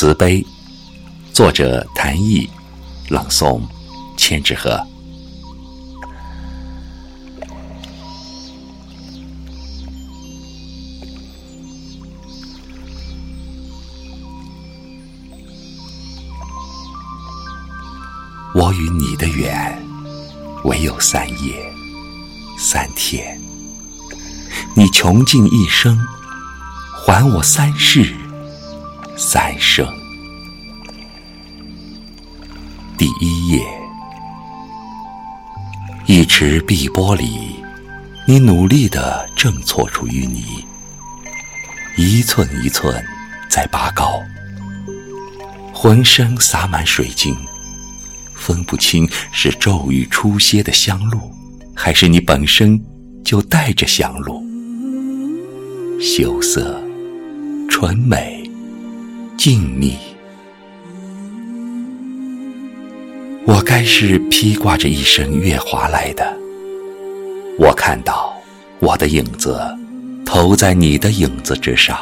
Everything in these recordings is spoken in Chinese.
慈悲，作者谭毅，朗诵千纸鹤。我与你的缘，唯有三夜三天。你穷尽一生，还我三世三生。第一页，一池碧波里，你努力地挣搓出淤泥，一寸一寸在拔高，浑身洒满水晶。分不清是骤雨初歇的香露，还是你本身就带着香露。羞涩、纯美、静谧，我该是披挂着一身月华来的。我看到我的影子投在你的影子之上，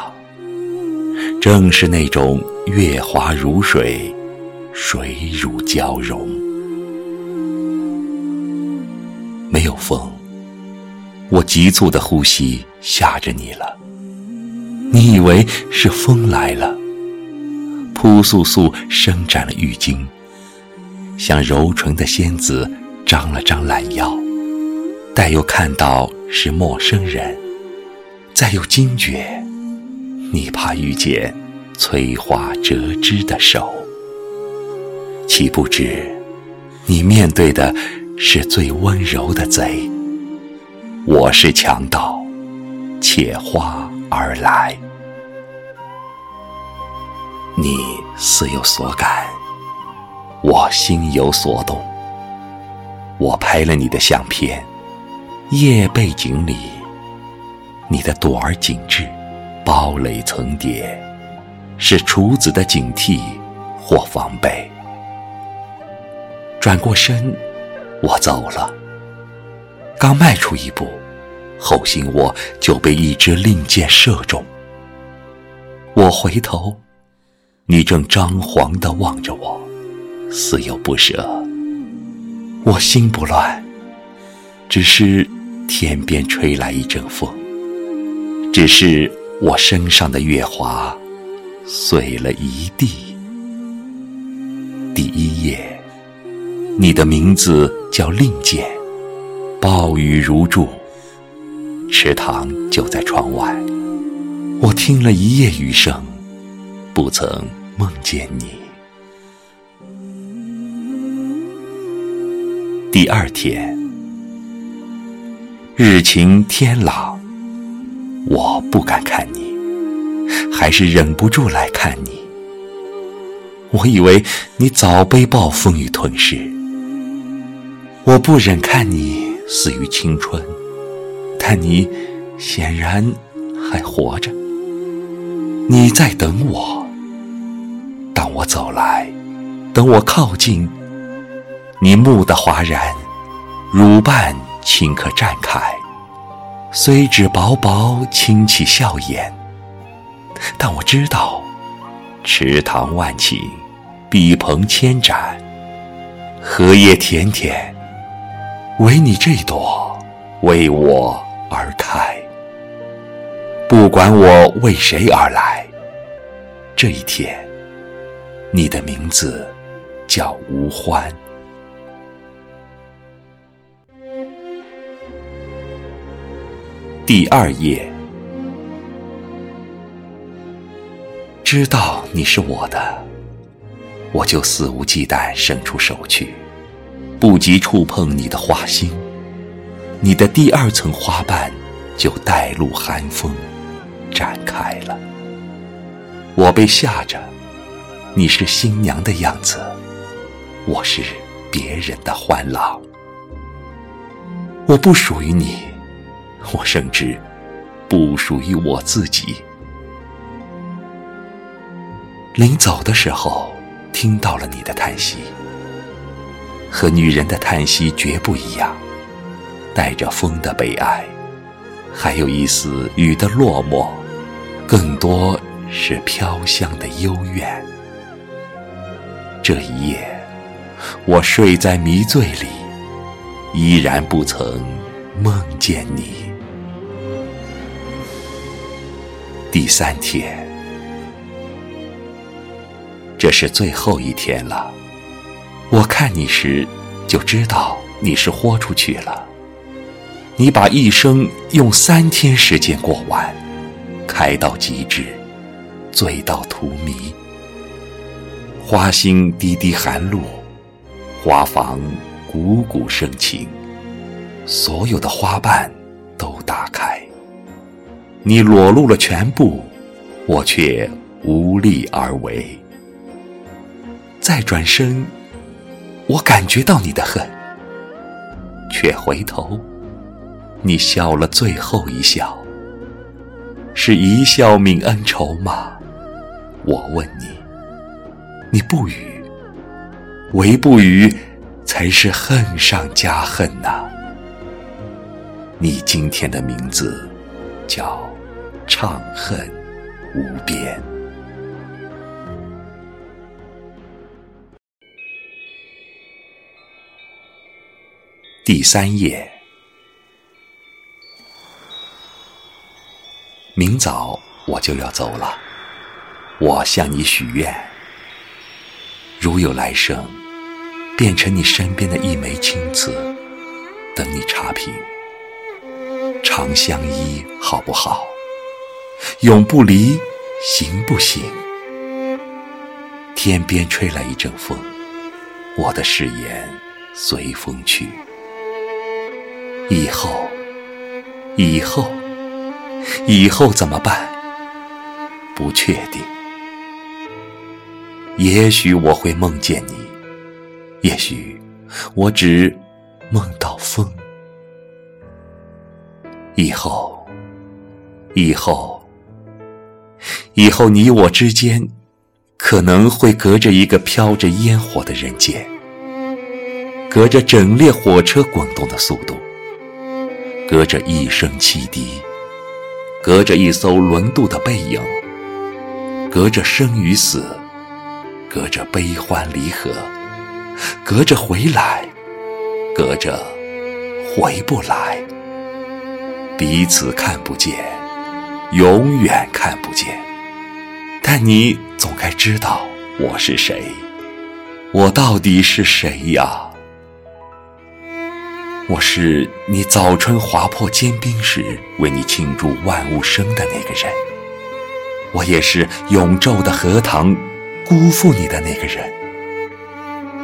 正是那种月华如水。水乳交融，没有风，我急促的呼吸吓着你了。你以为是风来了，扑簌簌伸展了玉颈，像柔唇的仙子张了张懒腰，待又看到是陌生人，再又惊觉，你怕遇见摧花折枝的手。岂不知，你面对的是最温柔的贼。我是强盗，且花而来。你似有所感，我心有所动。我拍了你的相片，夜背景里，你的朵儿紧致，堡垒层叠，是处子的警惕或防备。转过身，我走了。刚迈出一步，后心窝就被一支令箭射中。我回头，你正张皇地望着我，似有不舍。我心不乱，只是天边吹来一阵风，只是我身上的月华碎了一地。第一页。你的名字叫令箭，暴雨如注，池塘就在窗外。我听了一夜雨声，不曾梦见你。第二天，日晴天朗，我不敢看你，还是忍不住来看你。我以为你早被暴风雨吞噬。我不忍看你死于青春，但你显然还活着。你在等我，当我走来，等我靠近，你目的哗然，乳瓣顷刻绽开，虽只薄薄轻启笑颜，但我知道，池塘万顷，碧蓬千盏，荷叶田田。唯你这朵为我而开，不管我为谁而来。这一天，你的名字叫吴欢。第二页，知道你是我的，我就肆无忌惮伸出手去。不及触碰你的花心，你的第二层花瓣就带露寒风展开了。我被吓着，你是新娘的样子，我是别人的欢郎。我不属于你，我甚至不属于我自己。临走的时候，听到了你的叹息。和女人的叹息绝不一样，带着风的悲哀，还有一丝雨的落寞，更多是飘香的幽怨。这一夜，我睡在迷醉里，依然不曾梦见你。第三天，这是最后一天了。我看你时，就知道你是豁出去了。你把一生用三天时间过完，开到极致，醉到荼蘼。花心滴滴寒露，花房鼓鼓生情，所有的花瓣都打开。你裸露了全部，我却无力而为。再转身，我感觉到你的恨，却回头。你笑了最后一笑，是一笑泯恩仇吗？我问你，你不语，唯不语，才是恨上加恨呐。你今天的名字叫怅恨无边。第三页。明早我就要走了，我向你许愿，如有来生，变成你身边的一枚青瓷，等你差评。长相依好不好？永不离行不行？天边吹来一阵风，我的誓言随风去。以后，以后。以后怎么办？不确定。也许我会梦见你，也许我只梦到风。以后，以后，以后，你我之间可能会隔着一个飘着烟火的人间，隔着整列火车滚动的速度，隔着一声汽笛。隔着一艘轮渡的背影，隔着生与死，隔着悲欢离合，隔着回来，隔着回不来，彼此看不见，永远看不见。但你总该知道我是谁，我到底是谁呀？我是你早春划破坚冰时为你庆祝万物生的那个人，我也是永昼的荷塘辜负你的那个人，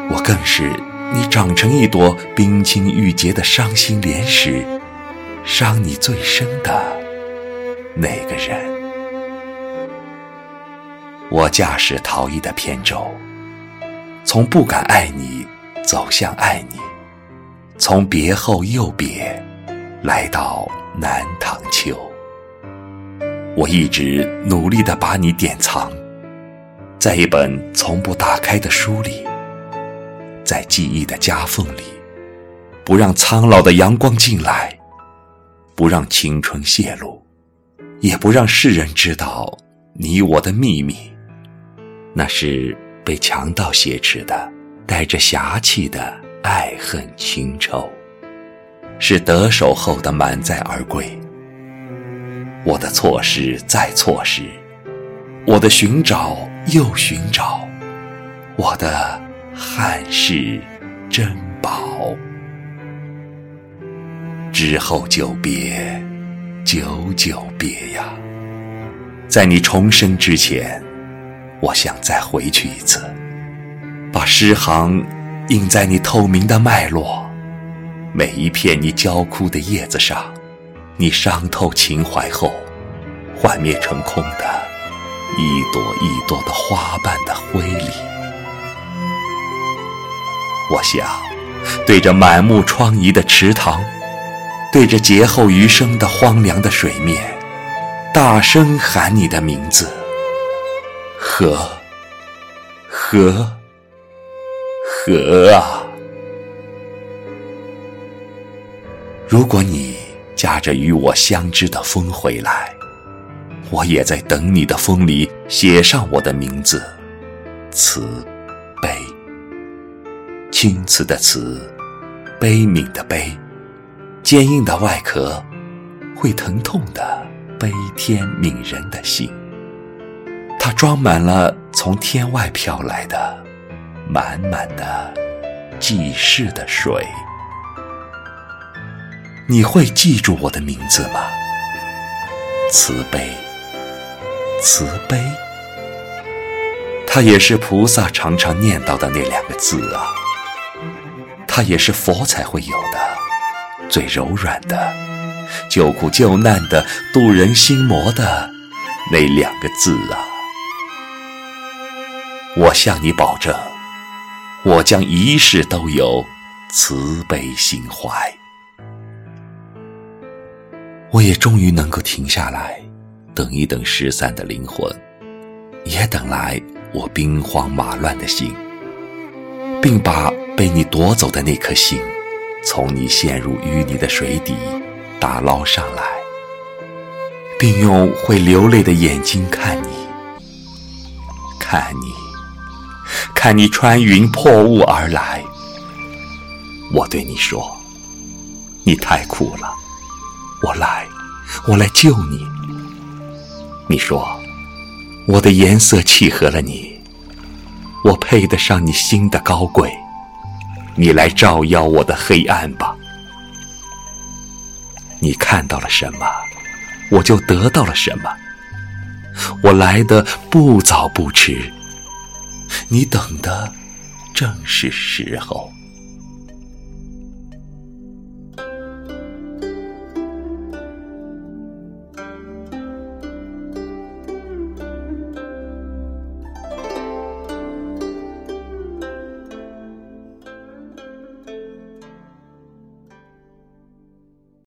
我更是你长成一朵冰清玉洁的伤心莲时伤你最深的那个人。我驾驶逃逸的扁舟，从不敢爱你走向爱你。从别后又别，来到南塘秋。我一直努力的把你典藏，在一本从不打开的书里，在记忆的夹缝里，不让苍老的阳光进来，不让青春泄露，也不让世人知道你我的秘密。那是被强盗挟持的，带着侠气的。爱恨情仇，是得手后的满载而归。我的错失再错失，我的寻找又寻找，我的汉室珍宝。之后久别，久久别呀！在你重生之前，我想再回去一次，把诗行。印在你透明的脉络，每一片你焦枯的叶子上，你伤透情怀后，幻灭成空的一朵一朵的花瓣的灰里。我想，对着满目疮痍的池塘，对着劫后余生的荒凉的水面，大声喊你的名字：河，河。河啊！如果你驾着与我相知的风回来，我也在等你的风里写上我的名字，慈悲。青瓷的瓷，悲悯的悲，坚硬的外壳，会疼痛的悲天悯人的心。它装满了从天外飘来的满满的济世的水。你会记住我的名字吗？慈悲，慈悲。它也是菩萨常常念叨的那两个字啊，它也是佛才会有的最柔软的、救苦救难的、渡人心魔的那两个字啊。我向你保证，我将一世都有慈悲心怀。我也终于能够停下来，等一等失散的灵魂，也等来。我兵荒马乱的心，并把被你夺走的那颗心，从你陷入淤泥的水底打捞上来，并用会流泪的眼睛看你，看你，看你穿云破雾而来。我对你说：“你太苦了，我来，我来救你。”你说。我的颜色契合了你，我配得上你心的高贵，你来照耀我的黑暗吧。你看到了什么，我就得到了什么。我来的不早不迟，你等的正是时候。